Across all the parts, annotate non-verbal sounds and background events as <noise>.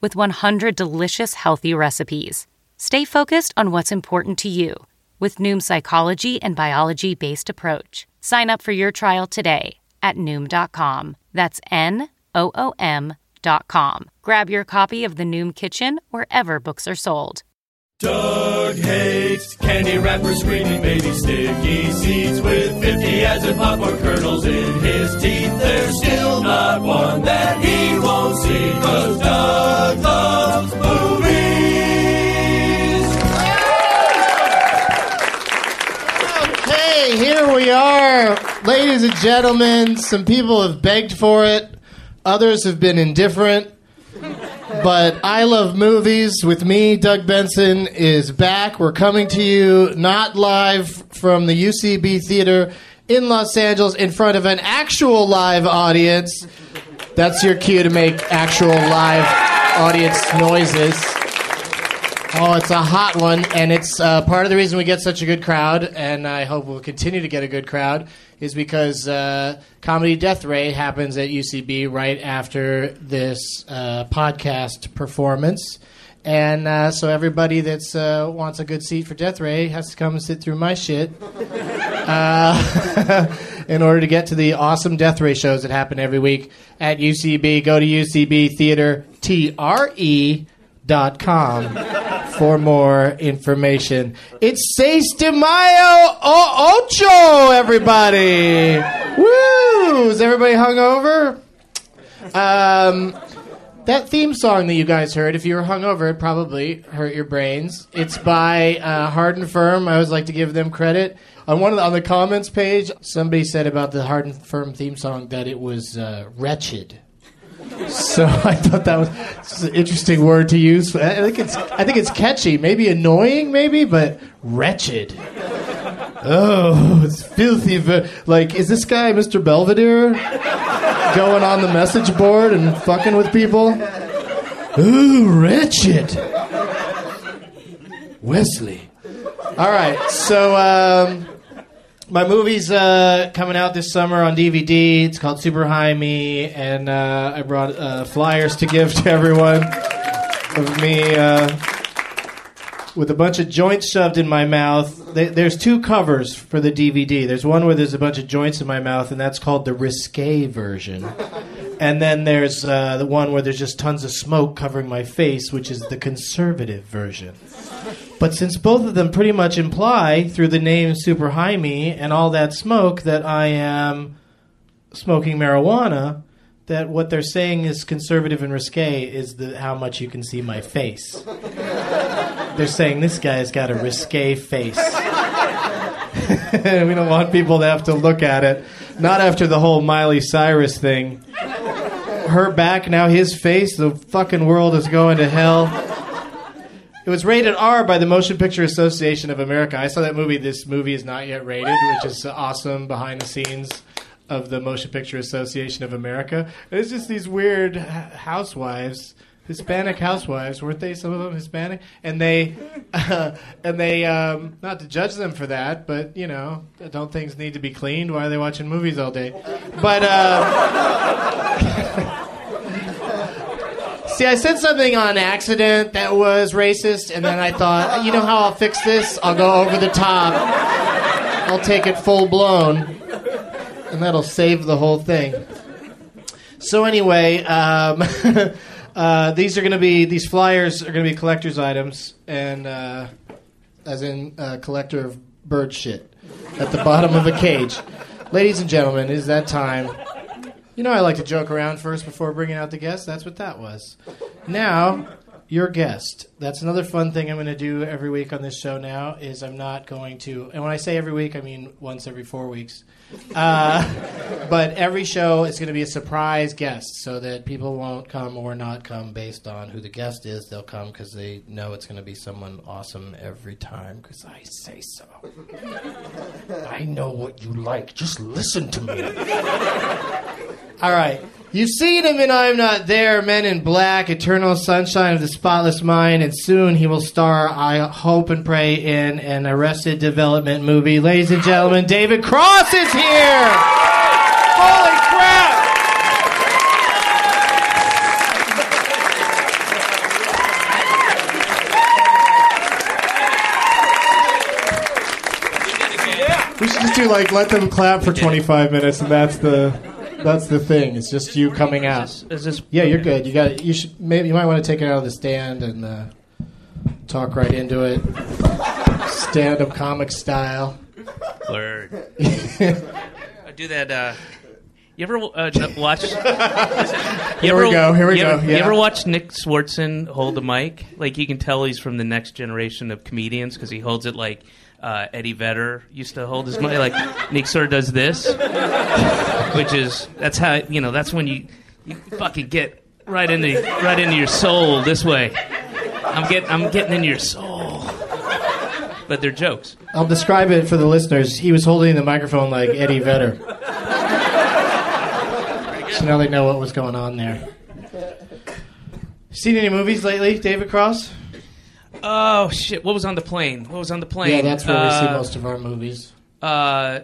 with 100 delicious healthy recipes. Stay focused on what's important to you with Noom's psychology and biology based approach. Sign up for your trial today at Noom.com. That's N O O M.com. Grab your copy of the Noom Kitchen wherever books are sold. Doug hates candy wrappers, screaming baby sticky seeds with 50 as in popcorn kernels in his teeth. There's still not one that he ladies and gentlemen. Some people have begged for it, others have been indifferent. But I Love Movies with me, Doug Benson, is back. We're coming to you not live from the UCB Theater in Los Angeles in front of an actual live audience. That's your cue to make actual live audience noises. Oh, it's a hot one, and it's uh, part of the reason we get such a good crowd, and I hope we'll continue to get a good crowd, is because uh, Comedy Death Ray happens at UCB right after this uh, podcast performance. And uh, so everybody that uh, wants a good seat for Death Ray has to come and sit through my shit <laughs> uh, <laughs> in order to get to the awesome Death Ray shows that happen every week at UCB. Go to UCB Theater, T R E dot com for more information. It's Seis de Mayo o Ocho, everybody. Woo! Is everybody hungover? Um, that theme song that you guys heard, if you were hungover, it probably hurt your brains. It's by uh, Hard 'n Phirm. I always like to give them credit. On one of the, on the comments page, somebody said about the Hard 'n Phirm theme song that it was uh, wretched. So <laughs> I thought that was an interesting word to use. I think it's I think it's catchy, maybe annoying, maybe, but wretched. Oh, it's filthy. Like, is this guy Mr. Belvedere going on the message board and fucking with people? Ooh, wretched. Wesley. All right, so um, my movie's uh, coming out this summer on DVD. It's called Super High Me, and uh, I brought uh, flyers to give to everyone of me uh, with a bunch of joints shoved in my mouth. Th- There's two covers for the DVD. There's one where there's a bunch of joints in my mouth, and that's called the risque version. And then there's uh, the one where there's just tons of smoke covering my face, which is the conservative version. But since both of them pretty much imply through the name Super High Me and all that smoke that I am smoking marijuana, that what they're saying is conservative and risque is the how much you can see my face. <laughs> they're saying this guy's got a risque face. <laughs> we don't want people to have to look at it. Not after the whole Miley Cyrus thing. Her back, now his face, the fucking world is going to hell. It was rated R by the Motion Picture Association of America. I saw that movie. This movie is not yet rated, which is awesome behind the scenes of the Motion Picture Association of America. It's just these weird housewives, Hispanic <laughs> housewives, weren't they? Some of them Hispanic, and they, <laughs> and they, um, not to judge them for that, but you know, don't things need to be cleaned? Why are they watching movies all day? But. Uh, <laughs> See, I said something on accident that was racist, and then I thought, you know how I'll fix this? I'll go over the top. I'll take it full blown, and that'll save the whole thing. So anyway, um, <laughs> uh, these are going to be these flyers are going to be collector's items, and uh, as in uh, collector of bird shit at the bottom of a cage. Ladies and gentlemen, it is that time. You know I like to joke around first before bringing out the guest. That's what that was. Now, your guest. That's another fun thing I'm going to do every week on this show now is I'm not going to, and when I say every week, I mean once every four weeks. Uh, <laughs> but every show is going to be a surprise guest so that people won't come or not come based on who the guest is. They'll come because they know it's going to be someone awesome every time because I say so. <laughs> I know what you like. Just listen to me. <laughs> All right. You've seen him in I'm Not There, Men in Black, Eternal Sunshine of the Spotless Mind, and soon he will star, I hope and pray, in an Arrested Development movie. Ladies and gentlemen, David Cross is here! Holy We should just do like let them clap for 25 minutes, and that's the that's the thing. It's just you coming out. Is this? Yeah, you're good. You got. You should. Maybe you might want to take it out of the stand and uh, talk right into it, stand-up comic style. Word. <laughs> I do that. Uh, you ever uh, watch? <laughs> Here we go, here we you go, Ever, yeah. You ever watch Nick Swardson hold the mic? Like you can tell he's from the next generation of comedians because he holds it like uh, Eddie Vedder used to hold his mic. Like Nick of does this, <laughs> which is that's how you know that's when you you fucking get right into right into your soul this way. I'm getting I'm getting into your soul. But they're jokes. I'll describe it for the listeners. He was holding the microphone like Eddie Vedder. So now they know what was going on there. Seen any movies lately, David Cross? Oh shit! What was on the plane? What was on the plane? Yeah, that's where we see Uh, most of our movies. Uh,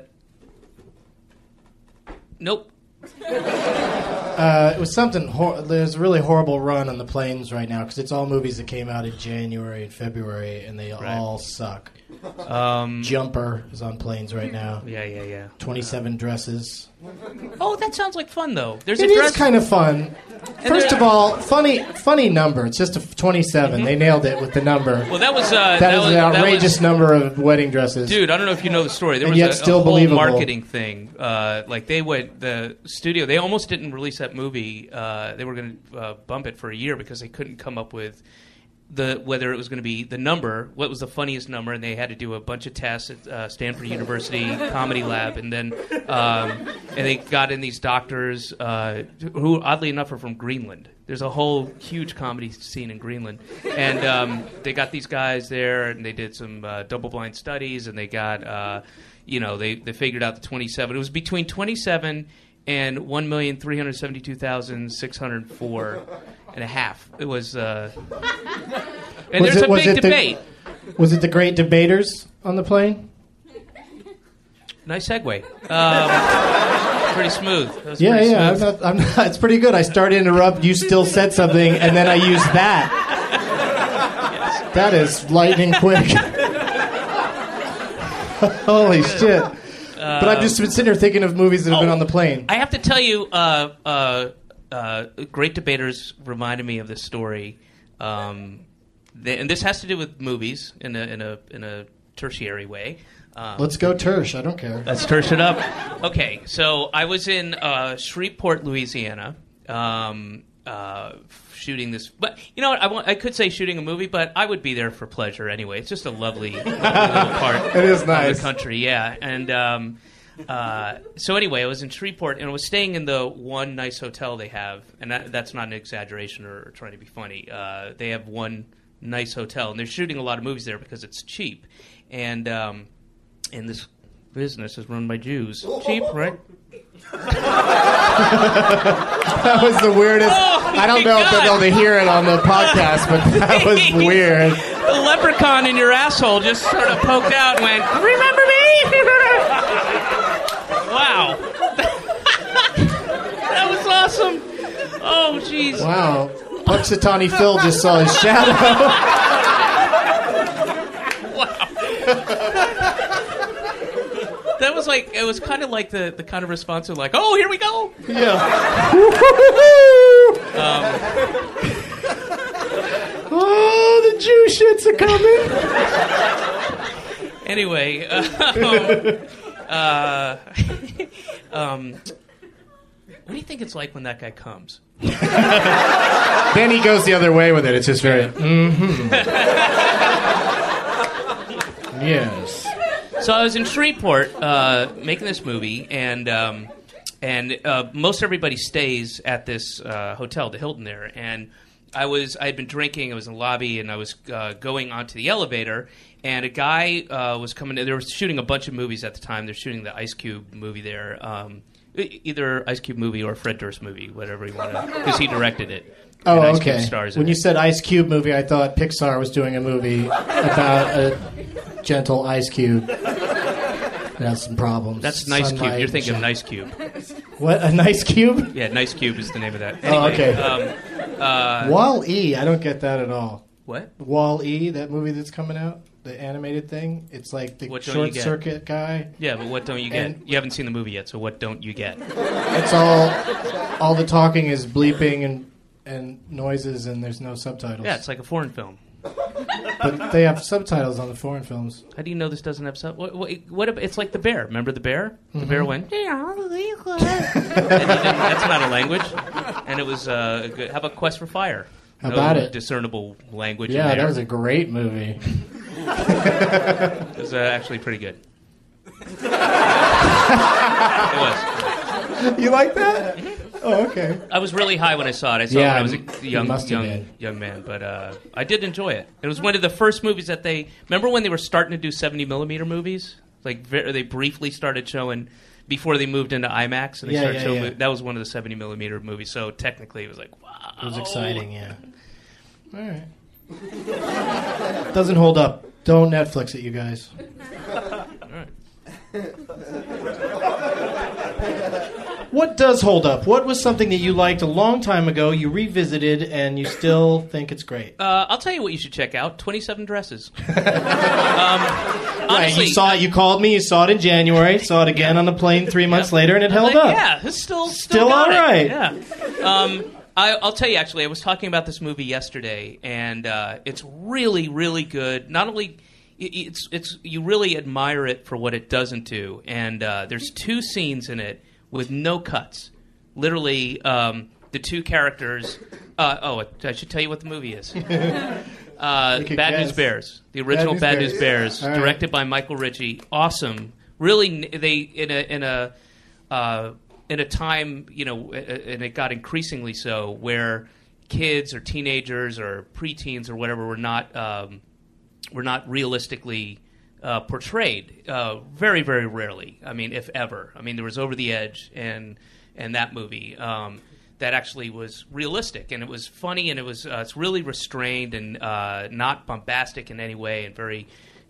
nope. <laughs> Uh, it was something. Hor- there's a really horrible run on the planes right now because it's all movies that came out in January and February, and they all suck. Um, Jumper is on planes right now. yeah, yeah, yeah. Twenty-seven dresses. Oh, that sounds like fun though. There's It a is kind of fun. First of all, funny, funny number. It's just a f- 27. They nailed it with the number. well, that was uh, that is was, an that outrageous was- number of wedding dresses. Dude, I don't know if you know the story. There And was yet a, still a whole believable. marketing thing. Uh, like they went the studio. They almost didn't release that movie. Uh, they were going to uh, bump it for a year because they couldn't come up with the whether it was going to be the number. What was the funniest number? And they had to do a bunch of tests at uh, Stanford University Comedy Lab, and then um, and they got in these doctors uh, who, oddly enough, are from Greenland. There's a whole huge comedy scene in Greenland, and um, they got these guys there, and they did some uh, double-blind studies, and they got, uh, you know, they they figured out the 27. It was between 27 and 1,372,604 and a half. It was, uh, <laughs> and Was there's it- a big it the- debate. Was it the Great Debaters on the plane? Nice segue. Um, <laughs> pretty smooth. That was Yeah, pretty yeah. I'm not, I'm not, it's pretty good. I started to interrupt. You still said something, and then I used that. That is lightning quick. <laughs> Holy shit! but I've just been sitting here thinking of movies that have been oh, on the plane. I have to tell you, uh, uh, uh, Great Debaters reminded me of this story, um, they, and this has to do with movies in a in a in a tertiary way. Um, Let's go Tersh. I don't care. Let's tersh it up. Okay, so I was in uh, Shreveport, Louisiana, um, uh, shooting this. But you know what? I, want, I could say shooting a movie, but I would be there for pleasure anyway. It's just a lovely, lovely <laughs> little part It is of nice. the country, yeah. And um, uh, so anyway, I was in Shreveport and I was staying in the one nice hotel they have, and that, that's not an exaggeration or, or trying to be funny. Uh, they have one nice hotel, and they're shooting a lot of movies there because it's cheap. And um, and this business is run by Jews. Cheap, right? That was the weirdest. Oh, I don't know if they'll be able to hear it on the podcast, but that was <laughs> weird. The leprechaun in your asshole just sort of poked out and went, "Remember me?" Wow, <laughs> that was awesome. Oh, jeez. Wow. Punxsutawney Phil just saw his shadow. <laughs> wow. That was like it was kind of like the, the kind of response of like, "Oh, here we go." Yeah. <laughs> oh, the Jew shits are coming. Anyway, um, uh, um, what do you think it's like when that guy comes? Then he goes the other way with it. It's just very. Mm-hmm. yes. So I was in Shreveport uh, making this movie, and um, and uh, most everybody stays at this uh, hotel, the Hilton there. And I was I had been drinking. I was in the lobby, and I was uh, going onto the elevator, and a guy uh, was coming. They were shooting a bunch of movies at the time. They're shooting the Ice Cube movie there. Um, Either Ice Cube movie or Fred Durst movie, whatever you want to, because he directed it. Oh, Ice Cube okay. Stars in When it. you said Ice Cube movie, I thought Pixar was doing a movie about a gentle Ice Cube. It has some problems. That's Nice Cube. You're thinking of Nice Cube. What? A nice cube? Yeah, Nice Cube is the name of that. Oh, okay. Um, Wall E. I don't get that at all. What? Wall E, that movie that's coming out, the animated thing. It's like the What don't you short get? circuit guy. Yeah, but what don't you get? And- you haven't seen the movie yet, so what don't you get? It's all, all the talking is bleeping and and noises, and there's no subtitles. Yeah, it's like a foreign film. but they have subtitles on the foreign films. How do you know this doesn't have sub? What, what, what ab- it's like the bear. Remember the bear? The Mm-hmm. bear went. <laughs> and he didn't, that's not a language. And it was uh, good. How about Quest for Fire? How no about it? Discernible language. in Yeah, there. that was a great movie. It was uh, actually pretty good. <laughs> it was. You like that? Oh, okay. I was really high when I saw it. I saw Yeah, it when I was a young, young, young man, but uh, I did enjoy it. It was one of the first movies that they remember when they were starting to do seventy millimeter movies. Like ve- they briefly started showing before they moved into IMAX, and they Yeah, started yeah, showing. yeah. That was one of the seventy millimeter movies. So technically, it was like wow, It was exciting, yeah. All right. <laughs> Doesn't hold up. Don't Netflix it, you guys. <laughs> What does hold up? What was something that you liked a long time ago, you revisited, and you still <laughs> think it's great? Uh, I'll tell you what you should check out: Twenty Seven Dresses. <laughs> um, Right, you saw it. You called me. You saw it in January. Saw it again on the plane three months later, and it held Like, up. Yeah, it's still Still still, all it. right. Yeah. Um, I, I'll tell you. Actually, I was talking about this movie yesterday, and uh, it's really, really good. Not only it's it's you really admire it for what it doesn't do, and uh, there's two scenes in it with no cuts. Literally, um, the two characters. Uh, oh, I should tell you what the movie is. <laughs> Uh, Bad News. Bears, the original News Bad Bears. News Bears, right. directed by Michael Ritchie. Awesome, really. They in a in a uh, in a time you know, and it got increasingly so where kids or teenagers or preteens or whatever were not um, were not realistically uh, portrayed. Uh, very very rarely. I mean, if ever. I mean, there was Over the Edge and and that movie. Um, that actually was realistic and it was funny and it was uh, it's really restrained and uh, not bombastic in any way and very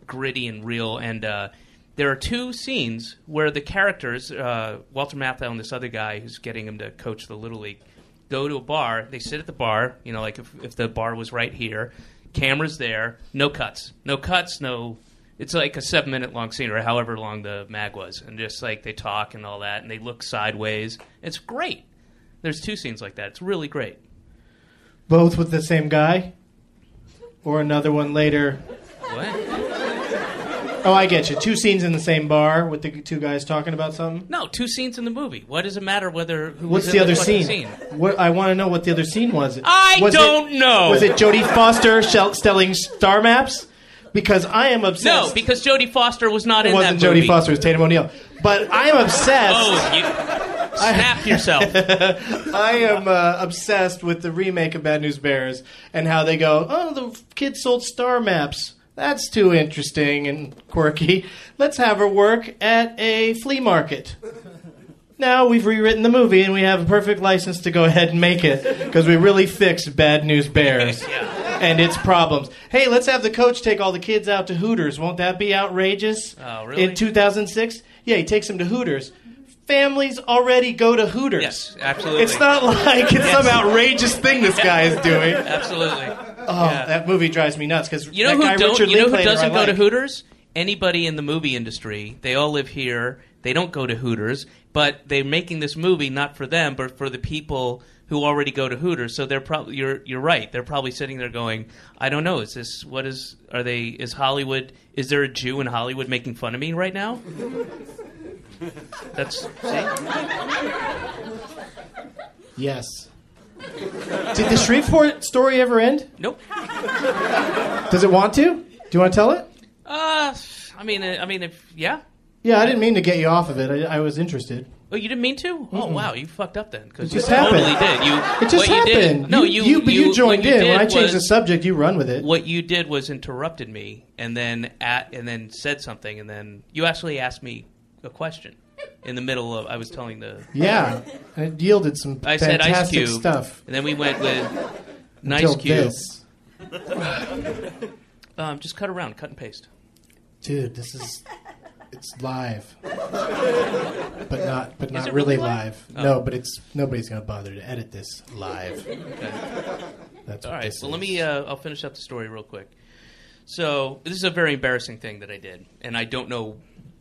gritty and real and uh, there are two scenes where the characters uh, Walter Matthau and this other guy who's getting him to coach the little league go to a bar they sit at the bar you know like if, if the bar was right here cameras there no cuts no cuts no it's like a seven minute long scene or however long the mag was and just like they talk and all that and they look sideways it's great there's two scenes like that it's really great Both with the same guy? Or another one later? what Oh, I get you. Two scenes in the same bar with the two guys talking about something? no two scenes in the movie what does it matter whether What's the other fucking scene? What I want to know what the other scene was. I Was don't know. Was it Jodie Foster shell- selling star maps? Because I am obsessed. no because jodie foster was not it in that wasn't Jodie movie Foster. It was Tatum O'Neal. But I am obsessed. oh you snap yourself <laughs> I am uh, obsessed with the remake of Bad News Bears and how they go, oh, the kid sold star maps. That's too interesting and quirky. Let's have her work at a flea market. Now we've rewritten the movie and we have a perfect license to go ahead and make it because we really fixed Bad News Bears <laughs> and its problems. Hey, let's have the coach take all the kids out to Hooters. Won't that be outrageous? Oh, really? In 2006? Yeah, he takes them to Hooters. Families already go to Hooters. yes absolutely It's not like it's some outrageous thing this guy is doing. absolutely Oh, that movie drives me nuts because You know who don't? Richard You know who doesn't go to. Hooters? Anybody in the movie industry. They all live here. They don't go to Hooters, but they're making this movie not for them, but for the people who already go to Hooters. So they're probably you're you're right. They're probably sitting there going, I don't know. Is this what is? Are they? Is Hollywood? Is there a Jew in Hollywood making fun of me right now? <laughs> That's see. Yes. Did the Shreveport story ever end? Nope. Does it want to? Do you want to tell it? Uh, I mean, I mean, if yeah. Yeah, I didn't mean to get you off of it. I, I was interested. Oh, you didn't mean to? Oh, wow, you fucked up then because It you just happened. totally did. You It just what you happened. did? No, you you, but you, what joined you in. did When I changed the was- subject, you run with it. What you did was interrupted me and then at and then said something and then you actually asked me a question in the middle of I was telling the Yeah, and it yielded some I said Ice fantastic Cube stuff. and then we went with Nice Until Cube. this, Um, just cut around, cut and paste. dude, this is it's live, <laughs> but not but not really really live? live. No, but it's nobody's gonna bother to edit this live. Okay. That's All what right. this Well, let me. Uh, I'll finish up the story real quick. So this is a very embarrassing thing that I did, and I don't know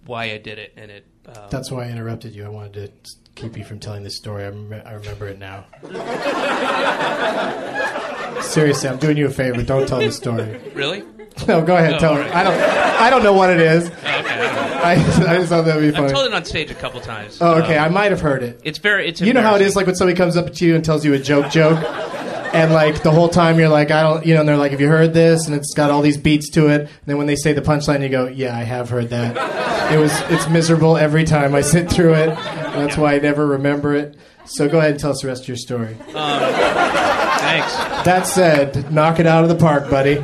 why I did it. And it. Um, That's why I interrupted you. I wanted to keep you from telling this story. I, rem- I remember it now. <laughs> Seriously, I'm doing you a favor. Don't tell the story. really. No, go ahead. Oh, tell all it. I don't. I don't know what it is. I. I, I just thought that would be I've told it on stage a couple times. Oh, okay. I Um, might have heard it. it's very. It's You know how it is, like when somebody comes up to you and tells you a joke, joke, and like the whole time you're like, I don't, you know, and they're like, Have you heard this? And it's got all these beats to it. And then when they say the punchline, you go, Yeah, I have heard that. It was, it's miserable every time I sit through it. That's why I never remember it. So go ahead and tell us the rest of your story. Thanks. That said, knock it out of the park, buddy.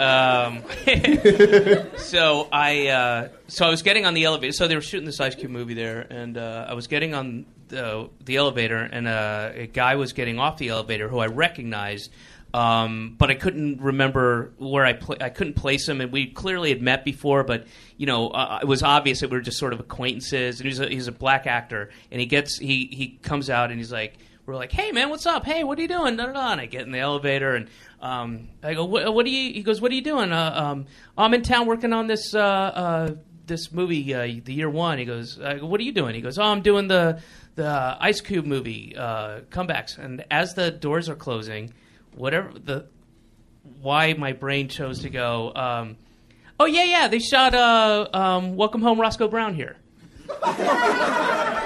Um, <laughs> so I uh, so I was getting on the elevator. So they were shooting this Ice Cube movie there, and uh, I was getting on the, the elevator, and uh, a guy was getting off the elevator who I recognized. Um, but I couldn't remember where I I couldn't place him, and we clearly had met before. But you know, uh, it was obvious that we were just sort of acquaintances. And he's a, he's a black actor, and he gets he he comes out and he's like, we're like, "Hey man, what's up? Hey, what are you doing?" Da, da, da. And I get in the elevator and um, I go, what, "What are you?" He goes, "What are you doing?" Uh, um, I'm in town working on this uh, uh, this movie, uh, the year one. He goes, go, "What are you doing?" He goes, "Oh, I'm doing the the Ice Cube movie uh, comebacks." And as the doors are closing, whatever the why my brain chose to go. Um, oh yeah, yeah, they shot uh, um, Welcome Home, Roscoe Brown here. <laughs>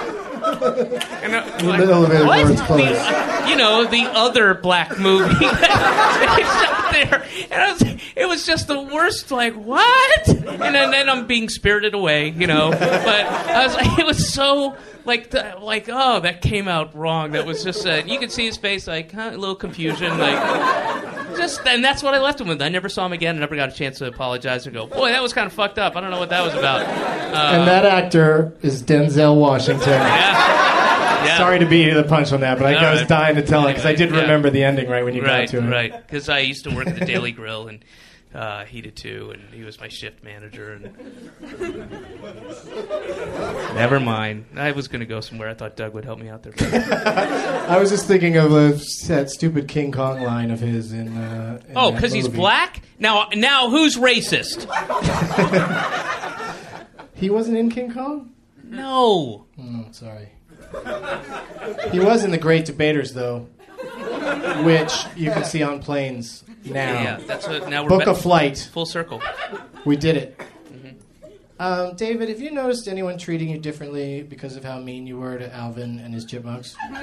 And, uh, like, the elevator what? doors closed. The- you know, the other black movie that they shot there. And I was, it was just the worst, like, what? And then, then I'm being spirited away, you know. But I was like, <laughs> it was so, like, the, like oh, that came out wrong. That was just, uh, you could see his face, like, huh, a little confusion, like, just, and that's what I left him with. I never saw him again. I never got a chance to apologize and go, boy, that was kind of fucked up. I don't know what that was about. Uh, And that actor is Denzel Washington. <laughs> yeah. Yeah. Sorry to beat you to the punch on that, but I, I was right. dying to tell it because I did Yeah. remember the ending right when you right, got to it. right. Because I used to work at the Daily Grill, and uh, he did too, and he was my shift manager. And <laughs> never mind. I was going to go somewhere. I thought Doug would help me out there. <laughs> I was just thinking of uh, that stupid King Kong line of his in. Uh, in oh, because he's black. Now, now who's racist? <laughs> He wasn't in King Kong. No. Oh, sorry. he was in the Great Debaters, though, which you can see on planes now. Yeah, that's what. Now we're Book a flight. full circle. We did it. Mm-hmm. Um, David, have you noticed anyone treating you differently because of how mean you were to Alvin and his chipmunks? <laughs> you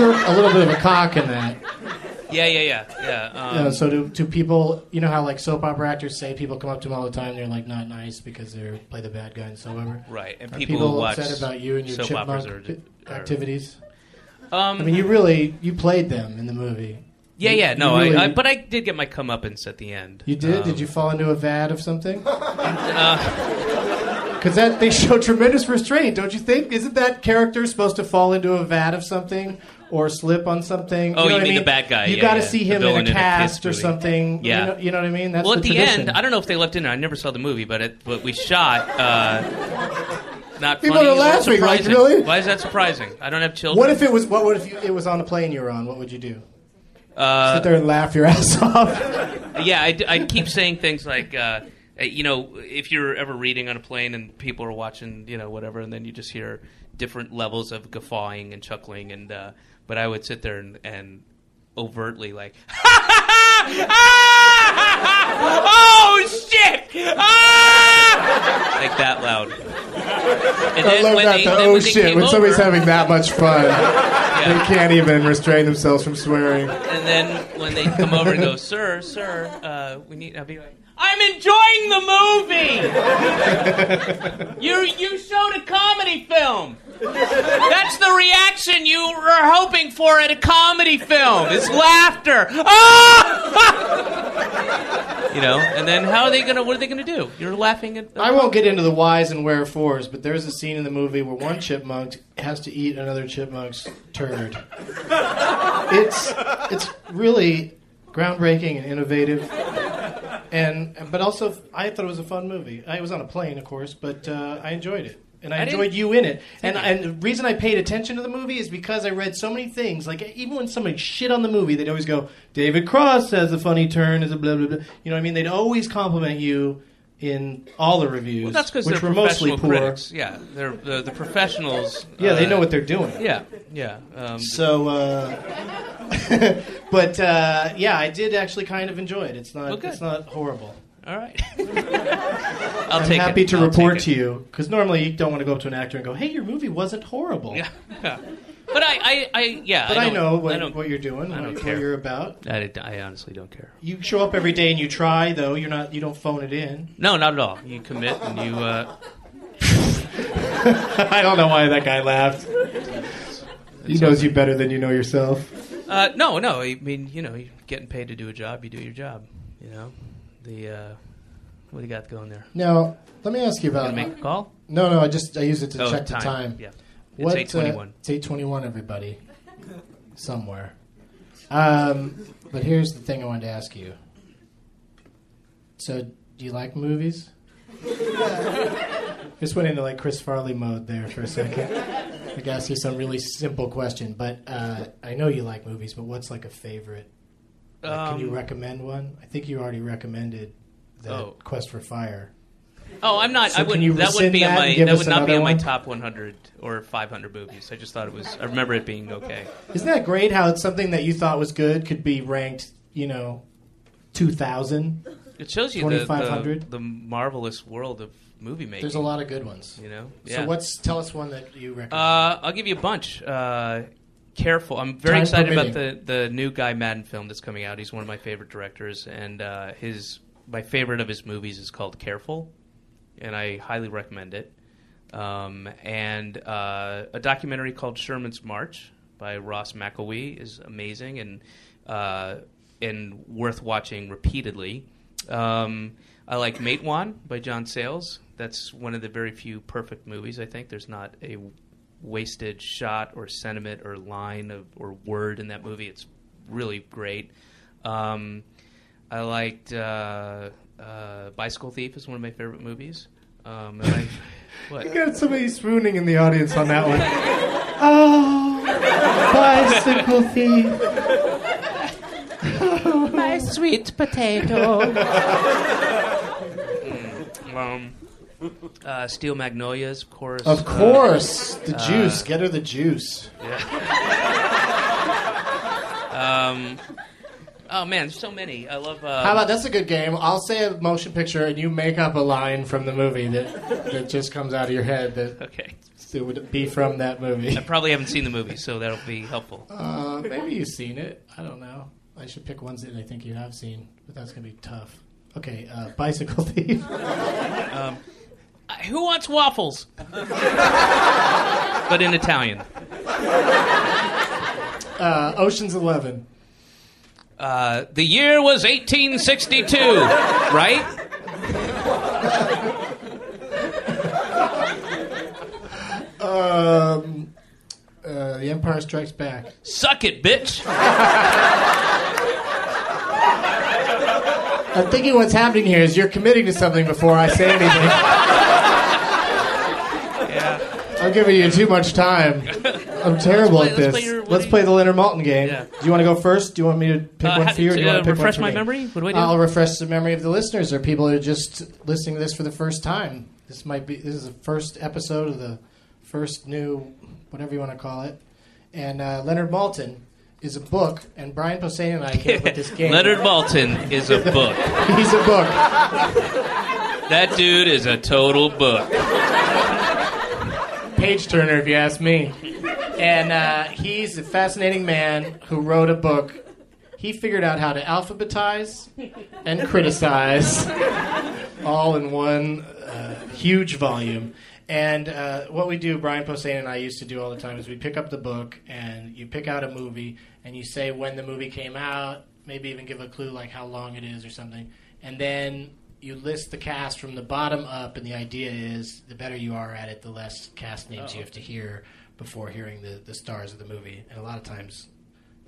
were a little bit of a cock in that. Yeah, yeah, yeah, yeah. Um, so do, do people, you know how like soap opera actors say people come up to them all the time, they're like not nice because they play the bad guy and so ever? right, and people, people, watch upset about you and your soap chipmunk are, pi- are- activities? Um, I mean, you really, you played them in the movie. yeah, yeah. No, really- I, I, but I did get my comeuppance at the end. You did? Um, did you fall into a vat of something? <laughs> Uh, Because that they show tremendous restraint, don't you think? Isn't that character supposed to fall into a vat of something or slip on something? Oh, know you what I mean the bad guy, You yeah, got to yeah. see him villain in a in a cast or something. Yeah. you know, you know what I mean. That's well, the at the tradition. end, I don't know if they left in. I never saw the movie, but it, what we shot. Uh, not People funny. are laughing, like, surprising. really? Why is that surprising? I don't have children. What if it was? What would if you, it was on a plane you were on? What would you do? Uh, Sit there and laugh your <laughs> ass off. yeah, I, I keep saying things like, uh, uh, you know, if you're ever reading on a plane and people are watching, you know, whatever, and then you just hear different levels of guffawing and chuckling, and uh, but I would sit there and, and overtly like, <laughs> <laughs> oh shit, ah! like that loud. And I then love when that. they- the, oh when shit! When somebody's over- having that much fun, they can't even restrain themselves from swearing. And then when they come over and go, "Sir, sir, uh, we need," I'll be like, "I'm enjoying the movie. <laughs> you you showed a comedy film. That's the reaction you were hoping for at a comedy film. It's laughter. Ah! <laughs> you know. And then how are they gonna? What are they gonna do? You're laughing at. I won't get into the whys and wherefores, but there's a scene in the movie where one chipmunk has to eat another chipmunk's turd. It's it's really groundbreaking and innovative, and but also I thought it was a fun movie. I was on a plane, of course, but uh, I enjoyed it. And I, I enjoyed you in it. And, and the reason I paid attention to the movie is because I read so many things. Like, even when somebody shit on the movie, they'd always go, David Cross has a funny turn, is a blah, blah, blah. You know what I mean? They'd always compliment you in all the reviews. Well, that's because which they're were mostly professional poor. critics. Yeah, they're the, the professionals. Yeah, they uh, know what they're doing. Yeah, yeah. Um, So, uh, <laughs> but uh, yeah, I did actually kind of enjoy it. It's not, Well, it's not horrible. All right. <laughs> I'll I'm take happy it. to I'll report to you because normally you don't want to go up to an actor and go, "Hey, your movie wasn't horrible." Yeah, yeah. But I, I, I yeah. But I, don't- know what, I what you're doing, I don't what, what care. you're about. I, I honestly don't care. You show up every day and you try, though. You're not. You don't phone it in. No, not at all. You commit and you. Uh, <laughs> I don't know why that guy laughed. He knows you better than you know yourself. uh, no, no. I mean, you know, you're getting paid to do a job. You do your job. You know, the uh, what do you got going there? Now, let me ask you about. Gonna make a call? No, no. I just I use it to Oh, check the time. Yeah, it's eight twenty-one. Uh, it's eight twenty-one. Everybody, somewhere. Um, but here's the thing I wanted to ask you. So, do you like movies? <laughs> Just went into like Chris Farley mode there for a second. I ask you some really simple question, but uh, I know you like movies. But what's like a favorite? Like, can you Um, recommend one? I think you already recommended the Oh. Quest for Fire. Oh, I'm not. So I wouldn't. that wouldn't rescind be in my. That would not be in my one? top 100 or 500 movies. I just thought it was. I remember it being okay. Isn't that great? How it's something that you thought was good could be ranked, you know, two thousand. It shows you the, the, 2500? the marvelous world of movie making. There's a lot of good ones. You know. Yeah. So what's tell us one that you recommend? Uh, I'll give you a bunch. Uh, careful. I'm very Time excited about the, the new Guy Maddin film that's coming out. He's one of my favorite directors, and uh, his my favorite of his movies is called Careful, and I highly recommend it. Um, and uh, a documentary called Sherman's March by Ross McElwee is amazing and uh, and worth watching repeatedly. Um, I like Matewan by John Sayles. That's one of the very few perfect movies. I think there's not a wasted shot or sentiment or line of, or word in that movie. It's really great. Um, I liked uh, uh, Bicycle Thief is one of my favorite movies. Um, and I, <laughs> what? got somebody swooning in the audience on that one. <laughs> oh, bicycle thief. <laughs> My sweet potato. um, uh, Steel Magnolias, of course. Of course, the juice. Get her the juice. Yeah. <laughs> Um, oh man, there's so many. I love. Uh, How about that's a good game? I'll say a motion picture, and you make up a line from the movie that that just comes out of your head that Okay, it would be from that movie. I probably haven't seen the movie, so that'll be helpful. Uh, maybe you've seen it. I don't know. I should pick ones that I think you have seen, but that's gonna be tough. Okay, uh, bicycle thief. Uh, <laughs> Who wants waffles? <laughs> but in Italian. Uh, Ocean's Eleven. Uh, the year was 1862, right? <laughs> Um, uh, the Empire Strikes Back. Suck it, bitch. I'm thinking what's happening here is you're committing to something before I say anything. <laughs> Yeah. I'm giving you too much time. I'm terrible play- at let's this. play your- let's play the Leonard Maltin game. Yeah. Do you want to go first? Do you want me to pick Uh, one for you, or do you to, want to uh, pick refresh one for my me? memory? What do I do? I'll refresh the memory of the listeners or people who are just listening to this for the first time. This might be this is the first episode of the first new whatever you want to call it. And uh, Leonard Maltin is a book, and Brian Posehn and I came up with this <laughs> game. Leonard Maltin is a book. <laughs> He's a book. That dude is a total book. Page turner, if you ask me. And uh, he's a fascinating man who wrote a book. He figured out how to alphabetize and criticize <laughs> all in one uh, huge volume. And uh, what we do, Brian Posehn and I used to do all the time, is we pick up the book and you pick out a movie and you say when the movie came out, maybe even give a clue like how long it is or something. And then you list the cast from the bottom up, and the idea is the better you are at it, the less cast names you oh, have to hear before hearing the, the stars of the movie. And a lot of times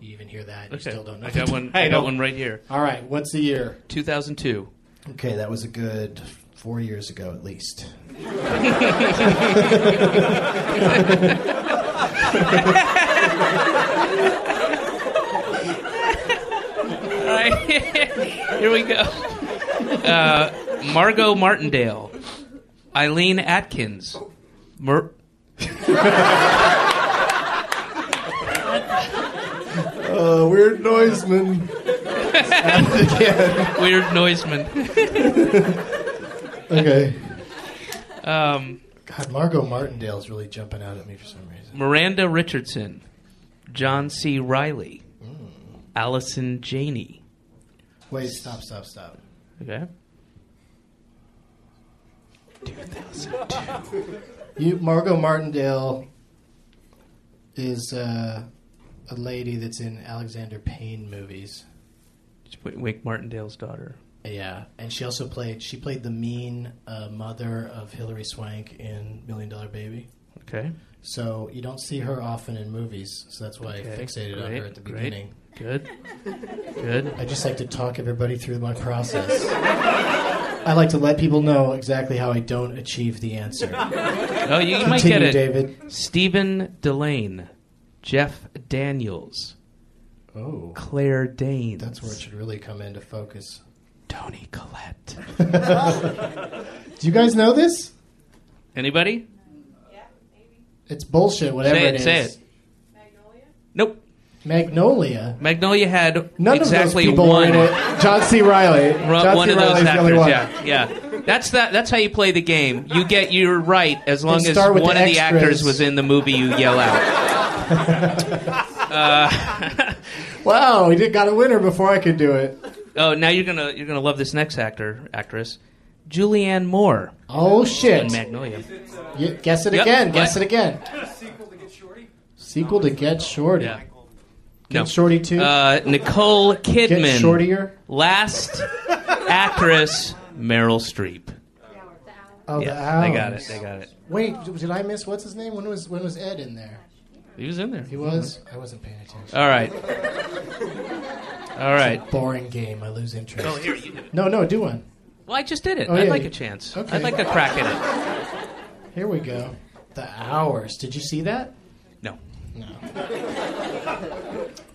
you even hear that and Okay. you still don't know. I got one. I got one right here. All right, what's the year? 2002. Okay, that was a good four years ago at least. <laughs> All right, <laughs> here we go. Uh, Margot Martindale, Eileen Atkins, Mer- Uh, weird noiseman. Weird Noiseman. <laughs> Okay. Um, God, Margot Martindale's really jumping out at me for some reason. Miranda Richardson, John C. Reilly, Mm. Allison Janney. Wait, stop, stop, stop. Okay. You, Margot Martindale is uh, a lady that's in Alexander Payne movies. Wake Martindale's daughter. Yeah, and she also played. She played the mean uh, mother of Hilary Swank in Million Dollar Baby. Okay. So you don't see her often in movies. So that's why I Okay, fixated on her at the great. beginning. Good. Good. I just like to talk everybody through my process. I like to let people know exactly how I don't achieve the answer. Oh, you, you might get it. David. Stephen Dillane, Jeff Daniels, Oh, Claire Danes. that's where it should really come into focus. Toni Collette. <laughs> Do you guys know this? Anybody? It's bullshit. Whatever Say it, it is. say it. Magnolia? Nope. Magnolia. Magnolia had None exactly of those people one. in it. John C. Reilly. <laughs> ru- John one C. of those Reilly's the only actors, one. yeah, yeah. That's that. That's how you play the game. You get you're right as long as start one with of the the extras. actors was in the movie. You yell out. <laughs> Wow, he did got a winner before I could do it. Oh, now you're gonna you're gonna love this next actor actress, Julianne Moore Oh in shit! Magnolia. You- guess it Yep. again. Guess it again. Sequel to Get Shorty. Yeah. Get No. Shorty two. Uh, Nicole Get Kidman. Shortier. Last <laughs> actress Meryl Streep. Oh, the Yeah, they got it. They got it. Wait, did I miss what's his name? When was when was Ed in there? He was in there. He was. I wasn't paying attention. All right. <laughs> All right. Boring game. I lose interest. Oh, here you do. No, no, do one. Well, I just did it. Oh, I'd yeah, like you- a chance. okay. I'd like a crack at it. Here we go. The hours. Did you see that? No. No.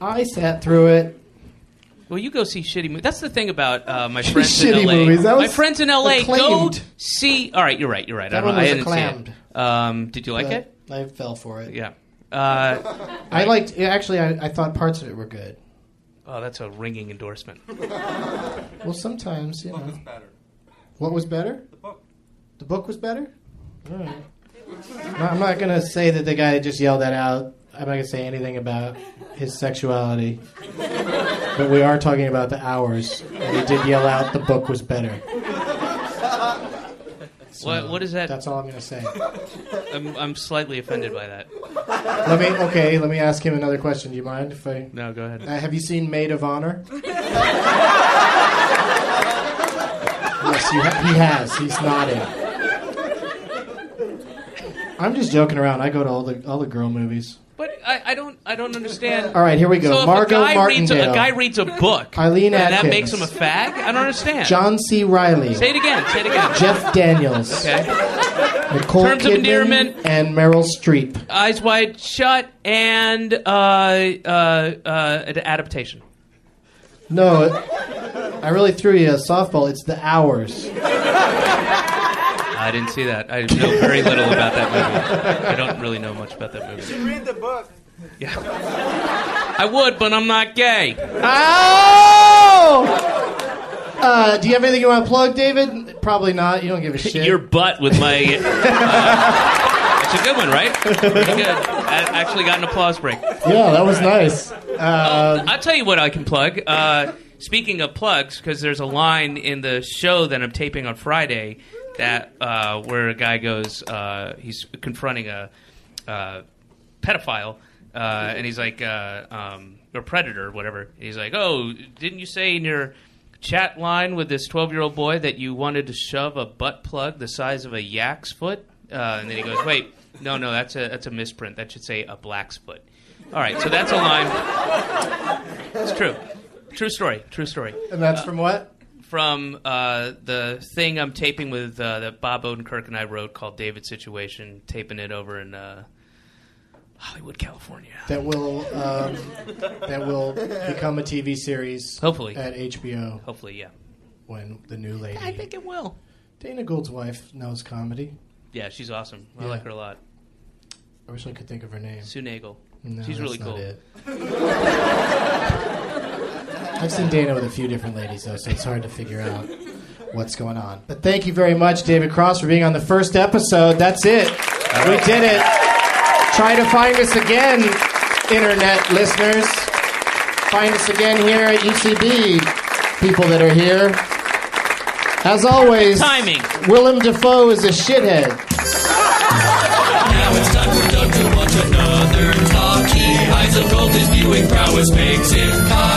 I sat through it. Well, you go see shitty movies. That's the thing about uh, my <laughs> friends Shitty in LA. movies. That my was friends in LA go acclaimed. see. All right, you're right. You're right. That I, don't, one I was didn't acclaimed. see it. Um, did you like but it? I fell for it. Yeah. Uh, I liked. It. Actually, I, I thought parts of it were good. oh, that's a ringing endorsement. Well, sometimes you know. What was better? The book. The book was better. All right. I'm not gonna say that the guy just yelled that out. I'm not gonna say anything about his sexuality. But we are talking about the hours, and he did yell out the book was better. what? What is that? That's all I'm gonna say. I'm, I'm slightly offended by that. Let me. Okay. Let me ask him another question. Do you mind if I? No, go ahead. Uh, have you seen Maid of Honor? <laughs> yes, you ha- he has. He's nodding. I'm just joking around. I go to all the all the girl movies. But I, I don't I don't understand. All right, here we go. So Margo a guy reads a, Martindale. a guy reads a book, Eileen and that makes him a fag. I don't understand. John C. Reilly, Say it again. Say it again. Jeff Daniels, Okay. Nicole Terms of endearment. and Meryl Streep. Eyes wide shut and uh, uh, uh, adaptation. No, it- I really threw you a softball. It's the hours. I didn't see that. I know very little about that movie. I don't really know much about that movie. You should read the book. Yeah. I would, but I'm not gay. Oh! Uh, do you have anything you want to plug, David? Probably not. You don't give a shit. Your butt with my. Uh, it's a good one, right? Pretty good. I actually got an applause break. yeah, that was nice. Uh, I'll tell you what I can plug. Uh, speaking of plugs, because there's a line in the show that I'm taping on Friday that uh, where a guy goes, uh, he's confronting a uh, pedophile, uh, and he's like, uh, um, or predator, whatever. He's like, oh, didn't you say in your chat line with this 12 year old boy that you wanted to shove a butt plug the size of a yak's foot? Uh, and then he goes, wait, no, no, that's a that's a misprint. That should say a black's foot. All right, so that's a line. It's true. True story. True story. and that's from what? From uh, the thing I'm taping with uh, that Bob Odenkirk and I wrote called David Situation, taping it over in uh, Hollywood, California. That will um, that will become a TV series. Hopefully. at HBO Hopefully, yeah. when the new lady. I think it will. Dana Gould's wife knows comedy. Yeah, she's awesome. I Yeah. like her a lot. I wish I could think of her name. Sue Naegle. No, she's that's really not cool. it. <laughs> I've seen Dana with a few different ladies, though, so it's hard to figure out what's going on. But thank you very much, David Cross, for being on the first episode. That's it. We did it. Try to find us again, internet listeners. Find us again here at UCB, people that are here. As always, Timing. Willem Dafoe is a shithead. Now it's time for Doug to watch another talkie. Eyes of gold, his viewing prowess makes him cocky.